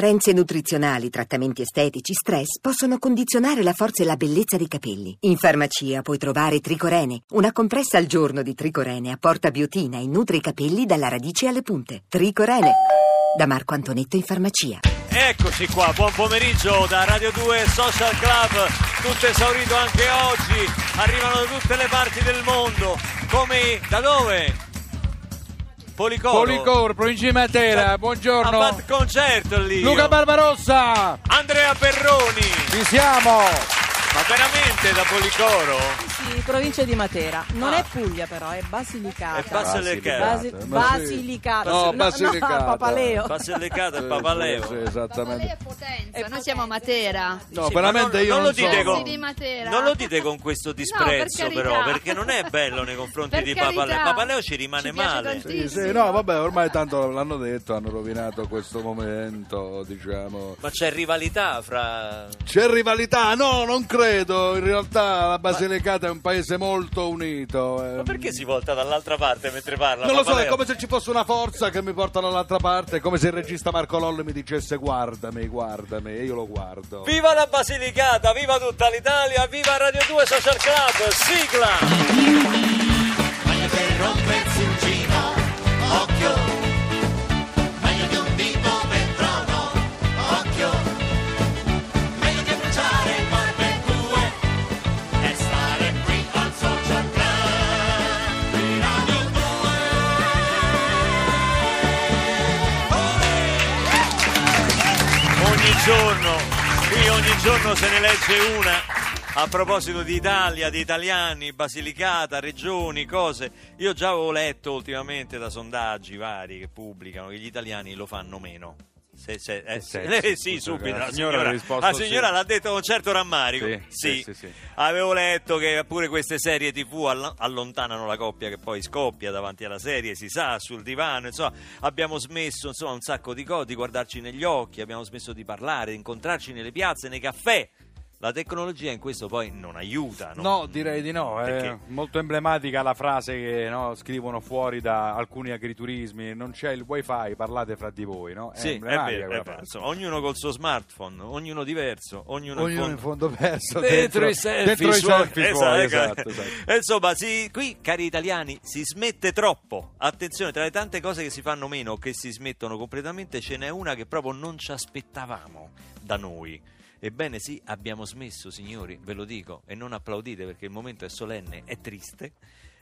Carenze nutrizionali, trattamenti estetici, stress possono condizionare la forza e la bellezza dei capelli. In farmacia puoi trovare Tricorene, una compressa al giorno di Tricorene apporta biotina e nutre i capelli dalla radice alle punte. Tricorene, da Marco Antonetto in farmacia. Eccoci qua, buon pomeriggio da Radio 2 Social Club, tutto esaurito anche oggi, arrivano da tutte le parti del mondo, come da dove? Policoro. Policor, provincia di Matera, Ha buongiorno. fatto concerto lì. Luca Barbarossa, Andrea Perroni. ci siamo. Ma veramente da Policoro? Sì, provincia di Matera. Non Ah. è Puglia però, è Basilicata. È Basilicata. Basi- sì. Basilicata. No, Basilicata. No, Papaleo. Basilicata e Sì, Papaleo. sì, esattamente. Potenza, noi siamo a Matera. No, Sì, veramente non- io non non, lo dite so. con- Ragazzi di Matera. Non lo dite con questo disprezzo per però, perché non è bello nei confronti Per di carità. Papaleo. Papaleo ci rimane Ci male. Sì, sì, no, vabbè, ormai tanto l'hanno detto, hanno rovinato questo momento, diciamo. Ma c'è rivalità fra... C'è rivalità? No, non credo. In realtà la Basilicata è un paese molto unito. eh. Ma perché si volta dall'altra parte mentre parla? Non lo so, è come se ci fosse una forza che mi porta dall'altra parte, è come se il regista Marco Lollo mi dicesse guardami, guardami, e io lo guardo. Viva la Basilicata, viva tutta l'Italia, viva Radio 2 Social Club, sigla! Ogni giorno se ne legge una. A proposito di Italia, di italiani, Basilicata, regioni, cose, io già avevo letto ultimamente da sondaggi vari che pubblicano che gli italiani lo fanno meno. Se, se- eh, senso? eh, sì, subito. la signora la signora sì. l'ha detto con certo rammarico. Sì, sì, sì, sì. Avevo letto che pure queste serie TV all- allontanano la coppia che poi scoppia davanti alla serie, si sa, sul divano, insomma, abbiamo smesso insomma, un sacco di cose, di guardarci negli occhi, abbiamo smesso di parlare, di incontrarci nelle piazze, nei caffè. La tecnologia in questo poi non aiuta. non- No, direi di no. È Perché? molto emblematica la frase che no, scrivono fuori da alcuni agriturismi: non c'è il wifi, parlate fra di voi. No? È Sì, è emblematica vero, è quella vero. Insomma, ognuno col suo smartphone, ognuno diverso, ognuno, Ognuno in in fondo... fondo perso Dentro i selfie, dentro i selfie Esatto, suoi, ecco. esatto, esatto. E Insomma, si- qui, cari italiani, si smette troppo. Attenzione, tra le tante cose che si fanno meno o che si smettono completamente, ce n'è una che proprio non ci aspettavamo da noi. Ebbene sì, abbiamo smesso, signori, ve lo dico, e non applaudite perché il momento è solenne, è triste.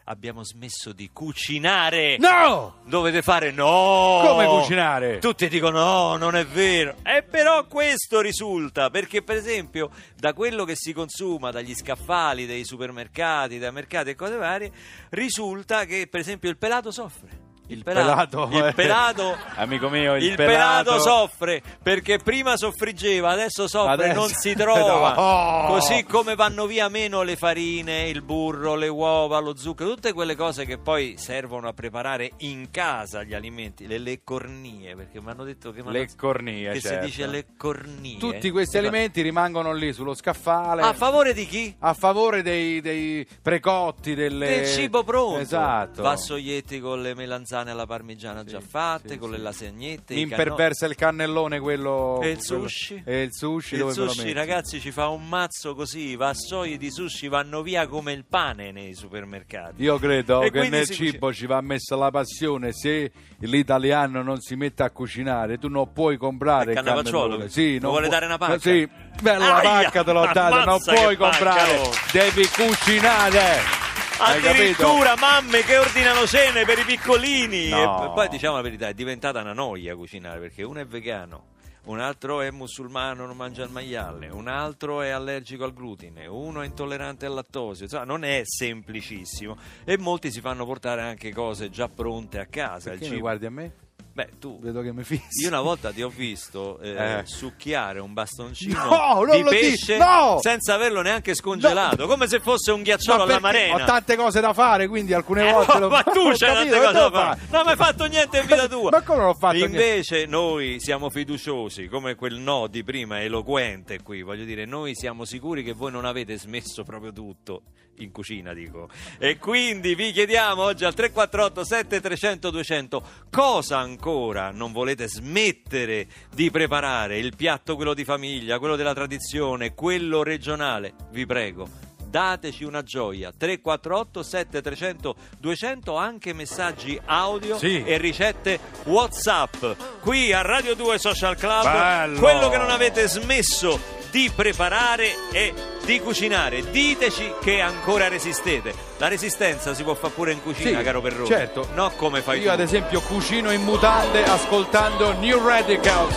Abbiamo smesso di cucinare. No! Dovete fare no! Come cucinare? Tutti dicono no, non è vero. E però questo risulta, perché per esempio da quello che si consuma dagli scaffali, dai supermercati, dai mercati e cose varie, risulta che per esempio il pelato soffre. Il pelato, il eh. pelato, Amico mio, il, il pelato soffre perché prima soffriggeva, adesso soffre, Adesso- non si trova. No. Così come vanno via meno le farine, il burro, le uova, lo zucchero, tutte quelle cose che poi servono a preparare in casa gli alimenti, le, le cornie, perché mi hanno detto che, Le cornie, che certo. si dice le cornie. Tutti questi alimenti rimangono lì sullo scaffale. A favore di chi? a favore dei, dei precotti, delle... Del cibo pronto. Esatto. Vassoietti con le melanzane alla parmigiana già fatte, sì, con sì. le lasagnette. i canno- Imperversa il cannellone, quello... E il quello- sushi? E il sushi, Il dove me lo sushi, ragazzi, ci fa un mazzo così. I vassoi di sushi vanno via come il pane nei supermercati. Io credo E che nel cibo ci va messa la passione. Se l'italiano non si mette a cucinare, tu non puoi comprare Il il cannellone. Sì, Mi non vuole puoi- dare una pacca? Sì, bella la Aia, pacca te l'ho data, non puoi che pacca, comprare, oh. devi cucinare. Addirittura mamme che ordinano cene per i piccolini. No. E poi diciamo la verità, è diventata una noia cucinare perché uno è vegano. Un altro è musulmano, non mangia il maiale, un altro è allergico al glutine, uno è intollerante al lattosio, insomma non è semplicissimo e molti si fanno portare anche cose già pronte a casa. il Perché mi cibo. guardi a me? Beh, tu Vedo che mi fissi. Io una volta ti ho visto eh, Eh. succhiare un bastoncino No, di pesce no! senza averlo neanche scongelato, come se fosse un ghiacciolo alla marena. Ho tante cose da fare, quindi alcune Eh, volte no, lo ma tu c'hai tante cose da fare. Non hai mai fatto niente in vita tua. Ma come non ho fatto niente? Invece noi siamo fiduciosi, come quel no di prima eloquente qui, voglio dire, noi siamo sicuri che voi non avete smesso proprio tutto in cucina, dico. E quindi vi chiediamo oggi al 348 7300 200 cosa ancora non volete smettere di preparare il piatto quello di famiglia, quello della tradizione, quello regionale, vi prego, dateci una gioia 348 7300 200 anche messaggi audio Sì. e ricette whatsapp qui a Radio 2 Social Club Bello. quello che non avete smesso di preparare e di cucinare. Diteci che ancora resistete. La resistenza si può fare pure in cucina Sì, caro Perrone certo. no come fai Io tu. ad esempio cucino in mutande ascoltando New Radicals.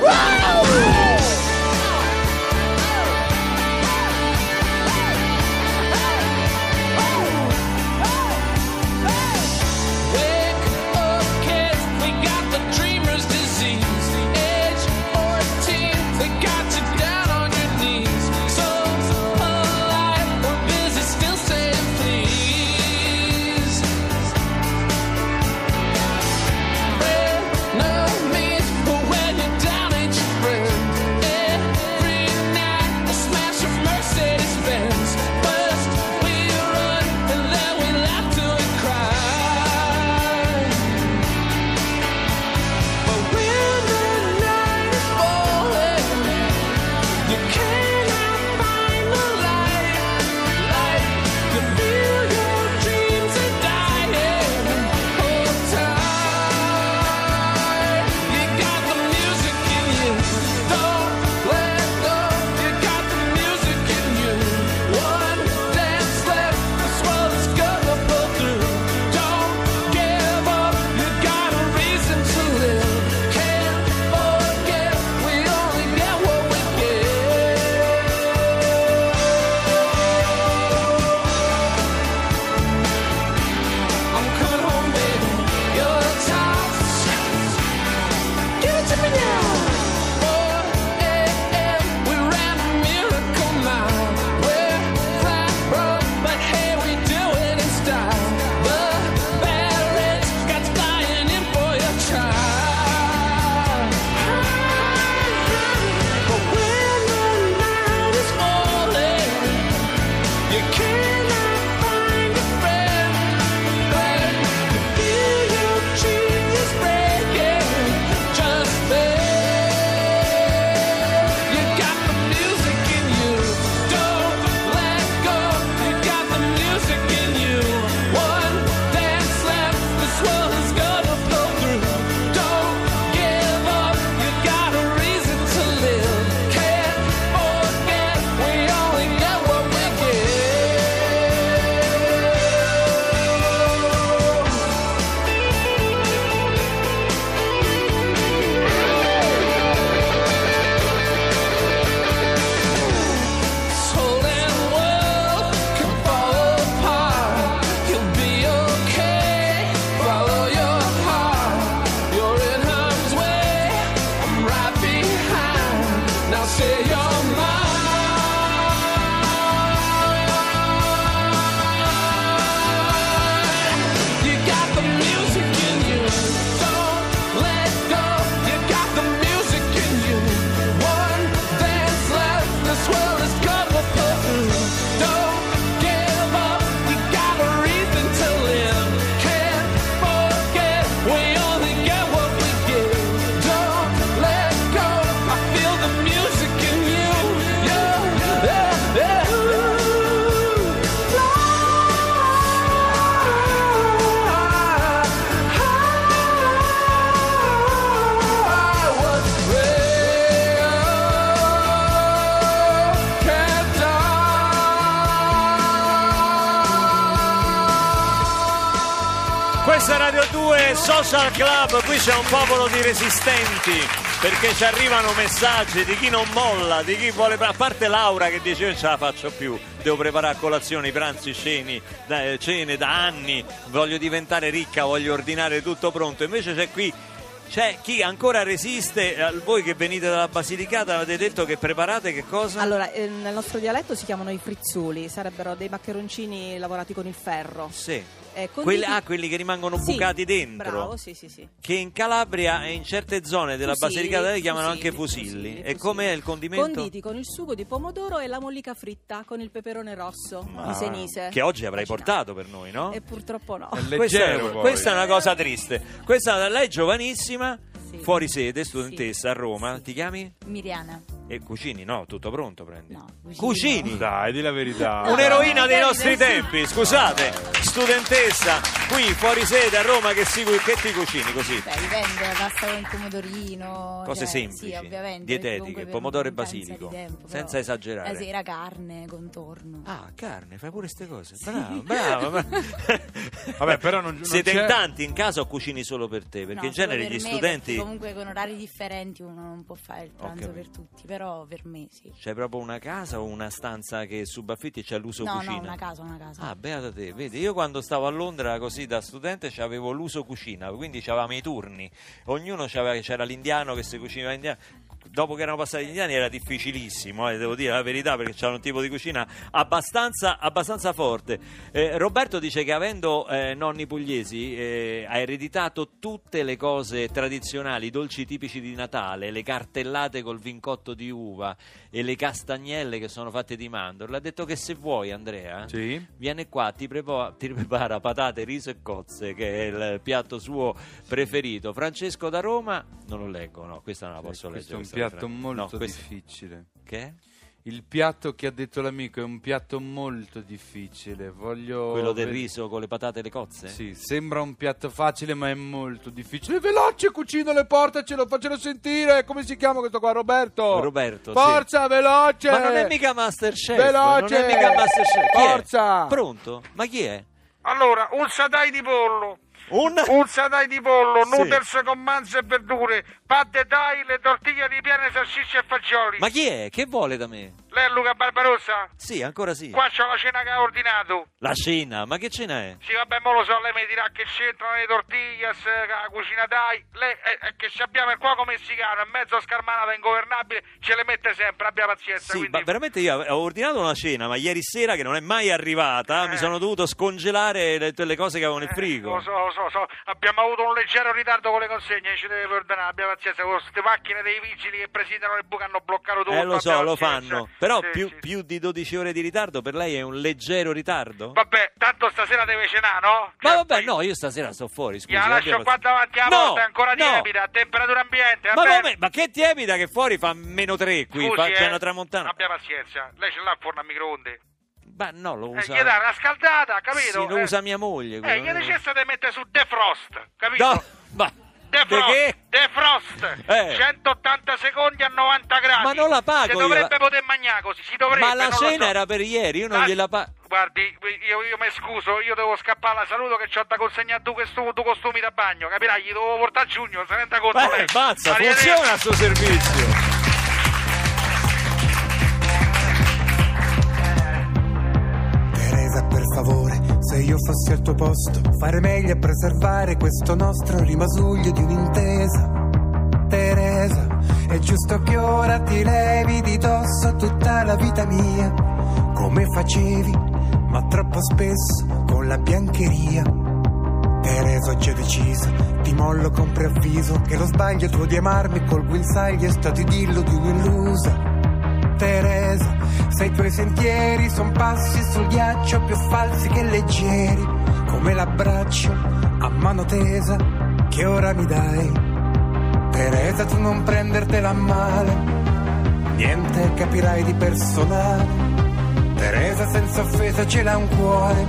Wake Social Club, qui c'è un popolo di resistenti perché ci arrivano messaggi di chi non molla, di chi vuole, a parte Laura che dice io non ce la faccio più, devo preparare colazioni, pranzi, ceni, da- eh, cene da anni, voglio diventare ricca, voglio ordinare tutto pronto, invece c'è qui c'è chi ancora resiste, eh, voi che venite dalla Basilicata avete detto che preparate che cosa? Allora, eh, nel nostro dialetto si chiamano i frizzuli, sarebbero dei maccheroncini lavorati con il ferro. Sì, Eh, Quelli, ah, quelli che rimangono Sì, bucati dentro. Bravo, sì, sì, sì. Che in Calabria e in certe zone della Fusilli, Basilicata li chiamano fusilli, anche fusilli. fusilli, E com'è il condimento? Conditi con il sugo di pomodoro e la mollica fritta con il peperone rosso di Senise. Che oggi avrai Cucinato. portato per noi, no? E purtroppo no. È Questa è, leggero questa è una cosa triste. Questa, lei è giovanissima, Sì. fuori sede, studentessa a Roma. Ti chiami? Miriana. E cucini? No, tutto pronto prendi. No, cucino. Cucini? Dai, di la verità. Un'eroina dei nostri tempi, scusate, studentessa qui fuori sede a Roma che, si, che ti cucini così? Beh, la pasta con il pomodorino. Cose cioè, semplici, Sì, ovviamente. dietetiche, pomodoro e basilico, di tempo, senza però esagerare. La sera carne, contorno. Ah, carne, fai pure queste cose. Bravo, bravo. bravo. Vabbè, però non- non Siete in tanti in casa o cucini solo per te? Perché No, in genere gli me, studenti Comunque con orari differenti uno non può fare il pranzo capito. per tutti, però per me sì. c'è proprio una casa o una stanza che subaffitti e c'è l'uso No, cucina? no, una casa, una casa. Ah, beata te, vedi, io quando stavo a Londra così da studente avevo l'uso cucina, quindi avevamo i turni, ognuno c'aveva, c'era l'indiano che si cucinava indiano. Dopo che erano passati gli indiani era difficilissimo, eh, devo dire la verità, perché c'era un tipo di cucina abbastanza, abbastanza forte. Eh, Roberto dice che avendo eh, nonni pugliesi eh, ha ereditato tutte le cose tradizionali, i dolci tipici di Natale, le cartellate col vincotto di uva e le castagnelle che sono fatte di mandorla. Ha detto che se vuoi Andrea... Sì? Viene qua, ti, prepo- ti prepara patate, riso e cozze, che è il piatto suo preferito. Francesco da Roma, non lo leggo, no, questa non la posso Questo leggere. È piatto molto no, questa- difficile. Che? Il piatto che ha detto l'amico è un piatto molto difficile. Voglio. Quello del riso con le patate e le cozze? Sì, sembra un piatto facile, ma è molto difficile. Veloce, cucino le portacelo, faccelo sentire. Come si chiama questo qua, Roberto? Roberto, sì. Forza, veloce! Ma non è mica Masterchef. Veloce! Non è mica Masterchef. Chi è? Forza! Pronto? Ma chi è? Allora, un satay di pollo, Un... un satay di pollo, Sì. noodles con manzo e verdure, pad thai, le tortiglie ripiene salsicce e fagioli. Ma chi è? Che vuole da me? Lei è Luca Barbarossa? Sì, ancora sì. Qua c'ho la cena che ha ordinato. La cena, ma che cena è? Sì, vabbè, mo lo so, lei mi dirà che c'entrano le tortiglie, la cucina thai. Lei è, è che se abbiamo il cuoco messicano e mezzo scarmanata ingovernabile, ce le mette sempre, abbia pazienza. Sì, quindi... ma veramente io ho ordinato una cena, ma ieri sera che non è mai arrivata, mi sono dovuto scongelare le, le cose che avevo nel Eh, frigo. Lo so, lo so, so. abbiamo avuto un leggero ritardo con le consegne, ci deve perdonare, abbia pazienza, con queste macchine dei vigili che presidiano le buche hanno bloccato tutto. Eh lo so, lo fanno. Però Sì, più, sì. più di 12 ore di ritardo per lei è un leggero ritardo? Vabbè, tanto stasera deve cenare, no? Ma Cioè, vabbè, poi- no, io stasera sto fuori, scusi. Gliela abbia lascio qua davanti alla No, porta, è ancora no. tiepida, a temperatura ambiente, Ma come? Ma che tiepida che fuori fa meno 3 qui, Scusi, fa- eh, c'è una tramontana. Abbia pazienza, lei ce l'ha il forno a microonde? Ma no, lo Eh, usa. gli dà una scaldata, capito? Sì, lo Eh, usa mia moglie. Eh, gli necessita di mettere su defrost, capito? No, ma Defrost, che? defrost, Eh. 180 secondi a 90 gradi. Ma non la pago Si dovrebbe la- poter mangiare così, si dovrebbe. Ma la cena so. era per ieri, io non Ah, gliela pago. Guardi, io, io mi scuso, io devo scappare alla saluto che c'ho da consegnare due, costu- due costumi da bagno, capirai? Gli devo portare a giugno, se renda conto lei. Eh, mazza, funziona suo servizio. Teresa, per favore, se io fossi al tuo posto, fare meglio a preservare questo nostro rimasuglio di un'intesa. Teresa, è giusto che ora ti levi di dosso tutta la vita mia, come facevi, ma troppo spesso con la biancheria. Teresa, oggi ho deciso, ti mollo con preavviso, che lo sbaglio tuo di amarmi col guinzaglio è stato dillo di un'illusa. Teresa, se i tuoi sentieri son passi sul ghiaccio più falsi che leggeri, come l'abbraccio a mano tesa che ora mi dai. Teresa, tu non prendertela male, niente capirai di personale. Teresa, senza offesa ce l'ha un cuore,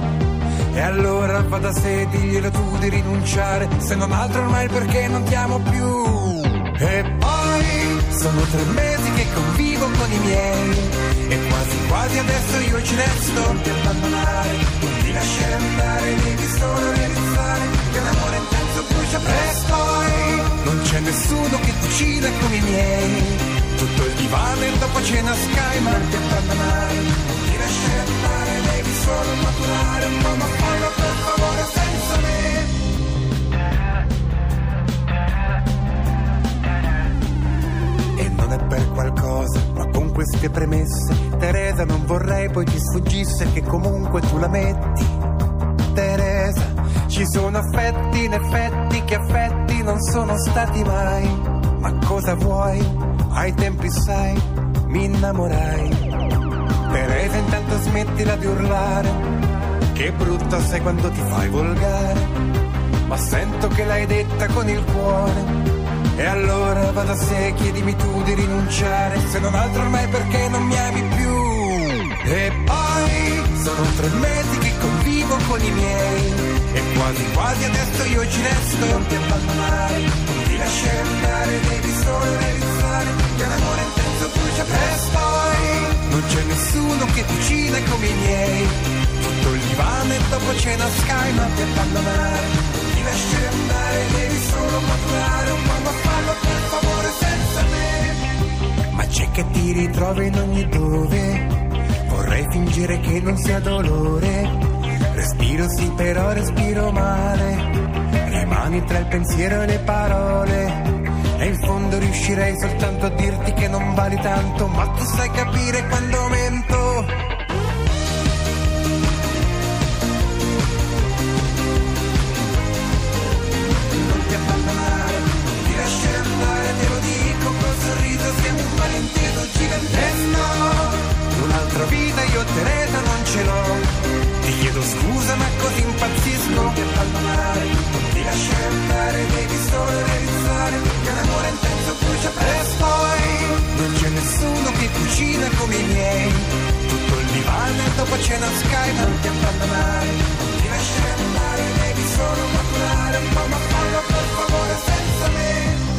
e allora va da sé, diglielo tu di rinunciare, se non altro ormai perché non ti amo più. E poi sono tre mesi che convivo con i miei. E quasi quasi adesso io ci resto Non ti abbandonare, non ti lasciare andare Devi solo realizzare che l'amore intenso brucia presto. E non c'è nessuno che cucina come i miei. Tutto il divano e dopo cena sky Ma non ti abbandonare, non ti lasciare andare Devi solo maturare un po' ma fallo per favore senza me per qualcosa, ma con queste premesse, Teresa non vorrei poi ti sfuggisse che comunque tu la metti. Teresa, Ci sono affetti in effetti che affetti non sono stati mai. Ma cosa vuoi? Ai tempi sai, mi innamorai. Teresa intanto smettila di urlare, che brutta sei quando ti fai volgare. Ma sento che l'hai detta con il cuore. E allora vado a sé, chiedimi tu di rinunciare, se non altro ormai perché non mi ami più. E poi sono tre mesi che convivo con i miei, e quasi quasi adesso io ci resto. Non ti abbandonare, non ti lasciare andare, devi solo realizzare che l'amore intenso brucia presto. Non c'è nessuno che cucina come i miei, tutto il divano e dopo cena sky, non ti abbandonare, lasciare andare, devi solo maturare un po' ma fallo per favore senza me. Ma c'è che ti ritrovi in ogni dove. Vorrei fingere che non sia dolore. Respiro sì, però respiro male. Rimani tra il pensiero e le parole. E in fondo riuscirei soltanto a dirti che non vali tanto. Ma tu sai capire quando mento. Malinteso gigantesco. Un'altra vita io Teresa non ce l'ho. Ti chiedo scusa ma così impazzisco. Ti abbandonare, ti lasciare andare, devi solo realizzare che l'amore intenso brucia presto. Non c'è nessuno che cucina come i miei. Tutto il divano e dopo cena sky, non ti abbandonare, ti lasciare andare, devi solo maturare un po' ma fallo per favore senza me.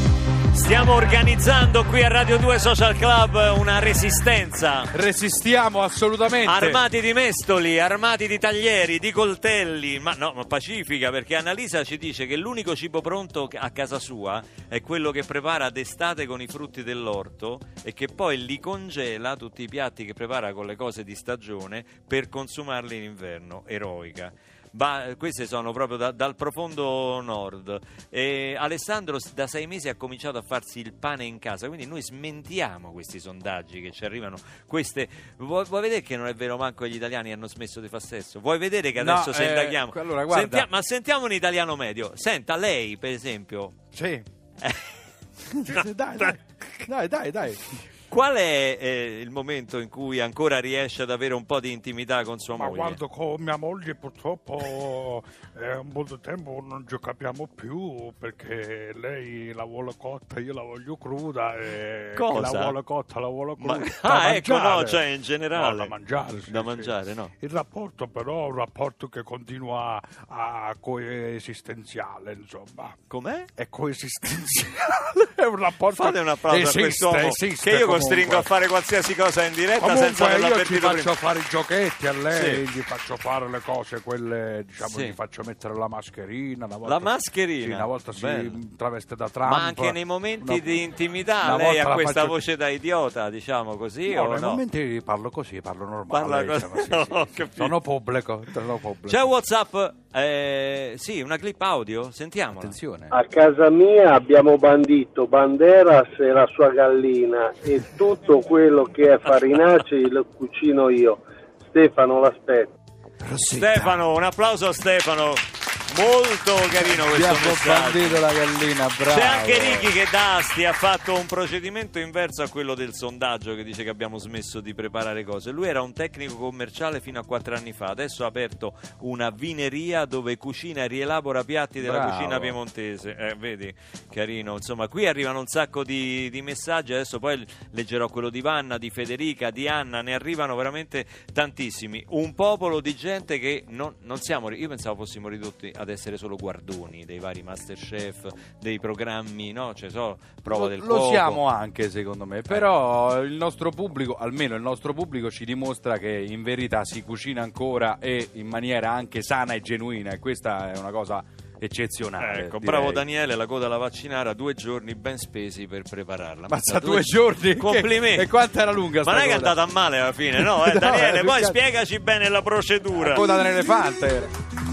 Stiamo organizzando qui a Radio 2 Social Club una resistenza. Resistiamo assolutamente. Armati di mestoli, armati di taglieri, di coltelli, ma no, ma pacifica perché Annalisa ci dice che l'unico cibo pronto a casa sua è quello che prepara d'estate con i frutti dell'orto e che poi li congela tutti i piatti che prepara con le cose di stagione per consumarli in inverno. Eroica. Ba- queste sono proprio da- dal profondo nord. E Alessandro da sei mesi ha cominciato a farsi il pane in casa, quindi noi smentiamo questi sondaggi che ci arrivano. Queste... Vuoi, vuoi vedere che non è vero manco gli italiani hanno smesso di fare sesso? Vuoi vedere che No, adesso eh, sindaghiamo? allora, guarda. Sentia- ma sentiamo un italiano medio. Senta, lei per esempio... Sì. Eh, dai, dai, dai, dai, dai. Qual è eh, il momento in cui ancora riesce ad avere un po' di intimità con sua Ma moglie? guardo con mia moglie purtroppo è un po' di tempo non ci capiamo più perché lei la vuole cotta, io la voglio cruda e Cosa? la vuole cotta la vuole Ma- cruda. Da ah, ecco, no, mangiare. cioè in generale. No, da mangiare, sì, Da sì. mangiare, no. Il rapporto però è un rapporto che continua a coesistenziale, insomma. Com'è? È coesistenziale, è un rapporto Fate un applauso a esiste, quest'uomo esiste che io comunque. Costringo a fare qualsiasi cosa in diretta Comunque senza averla io ci avvertito faccio prima. fare i giochetti a lei, Sì. gli faccio fare le cose, quelle diciamo, Sì. gli faccio mettere la mascherina. Una volta, La mascherina? Sì, una volta Bello. si traveste da Trump. Ma anche nei momenti Una- di intimità lei ha questa faccio- voce da idiota, diciamo così No, o nei no? momenti parlo così, parlo Parla normale. così, diciamo, sì, no. Sono pubblico, sono pubblico. C'è Whatsapp? Eh, sì, una clip audio? Sentiamola. Attenzione. A casa mia abbiamo bandito Banderas e la sua gallina e tutto quello che è farinacei lo cucino io. Stefano l'aspetto. Stefano, un applauso a Stefano. Molto carino questo Abbiamo messaggio. bandito la gallina, bravo. C'è anche Ricky che da Asti ha fatto un procedimento inverso a quello del sondaggio che dice che abbiamo smesso di preparare cose. Lui era un tecnico commerciale fino a quattro anni fa, adesso ha aperto una vineria dove cucina e rielabora piatti della Bravo. cucina piemontese. Eh, vedi, carino. Insomma, qui arrivano un sacco di, di messaggi, adesso poi leggerò quello di Vanna, di Federica, di Anna, ne arrivano veramente tantissimi. Un popolo di gente che non, non siamo, io pensavo fossimo ridotti ad essere solo guardoni dei vari Masterchef, dei programmi, no? Cioè, so, prova Lo, del lo cuoco. siamo anche secondo me, però il nostro pubblico, almeno il nostro pubblico ci dimostra che in verità si cucina ancora e in maniera anche sana e genuina e questa è una cosa eccezionale. Ecco, direi. bravo Daniele, la coda alla vaccinara, due giorni ben spesi per prepararla. Mazza, due giorni? Complimenti. Che- e quanto era lunga Ma non è che è andata a male alla fine, no? Eh, No, Daniele, eh, poi spiegaci bene la procedura. La coda dell'elefante era.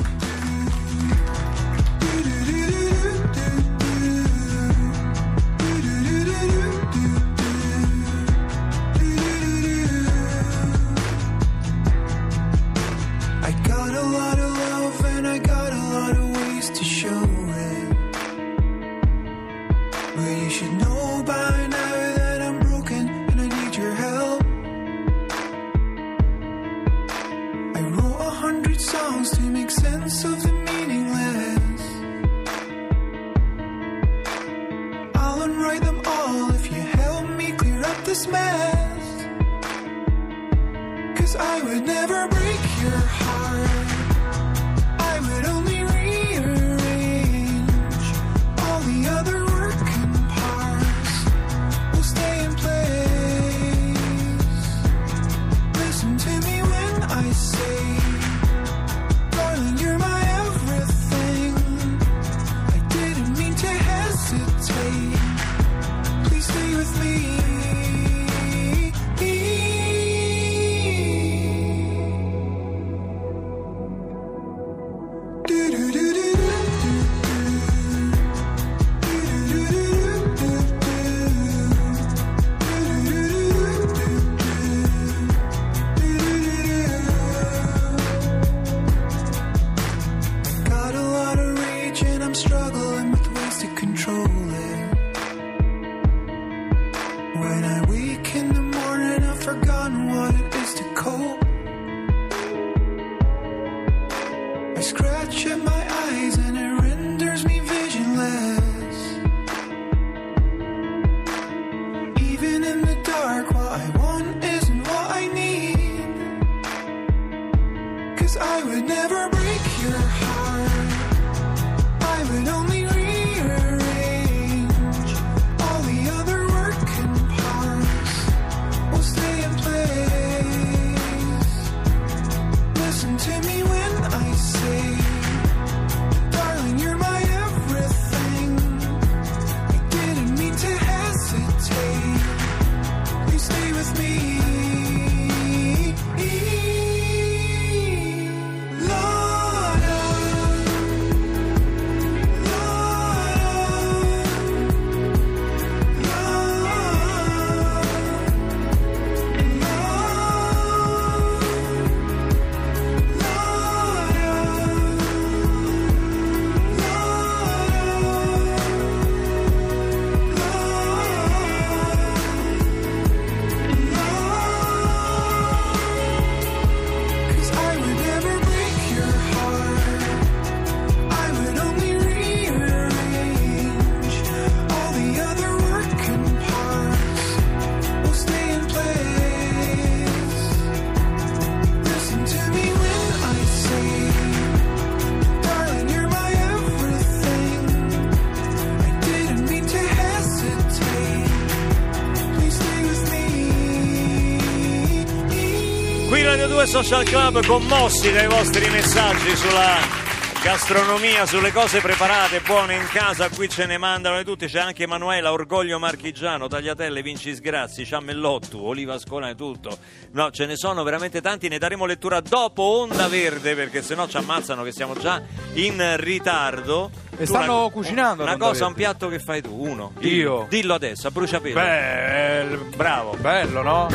to show scratching my Social Club commossi dai vostri messaggi sulla gastronomia, sulle cose preparate, buone in casa, qui ce ne mandano di tutti, c'è anche Emanuela, Orgoglio Marchigiano, Tagliatelle, Vinci Sgrazzi, Ciammellottu, Oliva Ascona e tutto. No, ce ne sono veramente tanti, ne daremo lettura dopo Onda Verde perché sennò ci ammazzano che siamo già in ritardo. E tu stanno una, cucinando. Una cosa, un piatto che fai tu, uno. Io. Dillo adesso, a bruciapelo. Bello. Eh, bravo. Bello, no?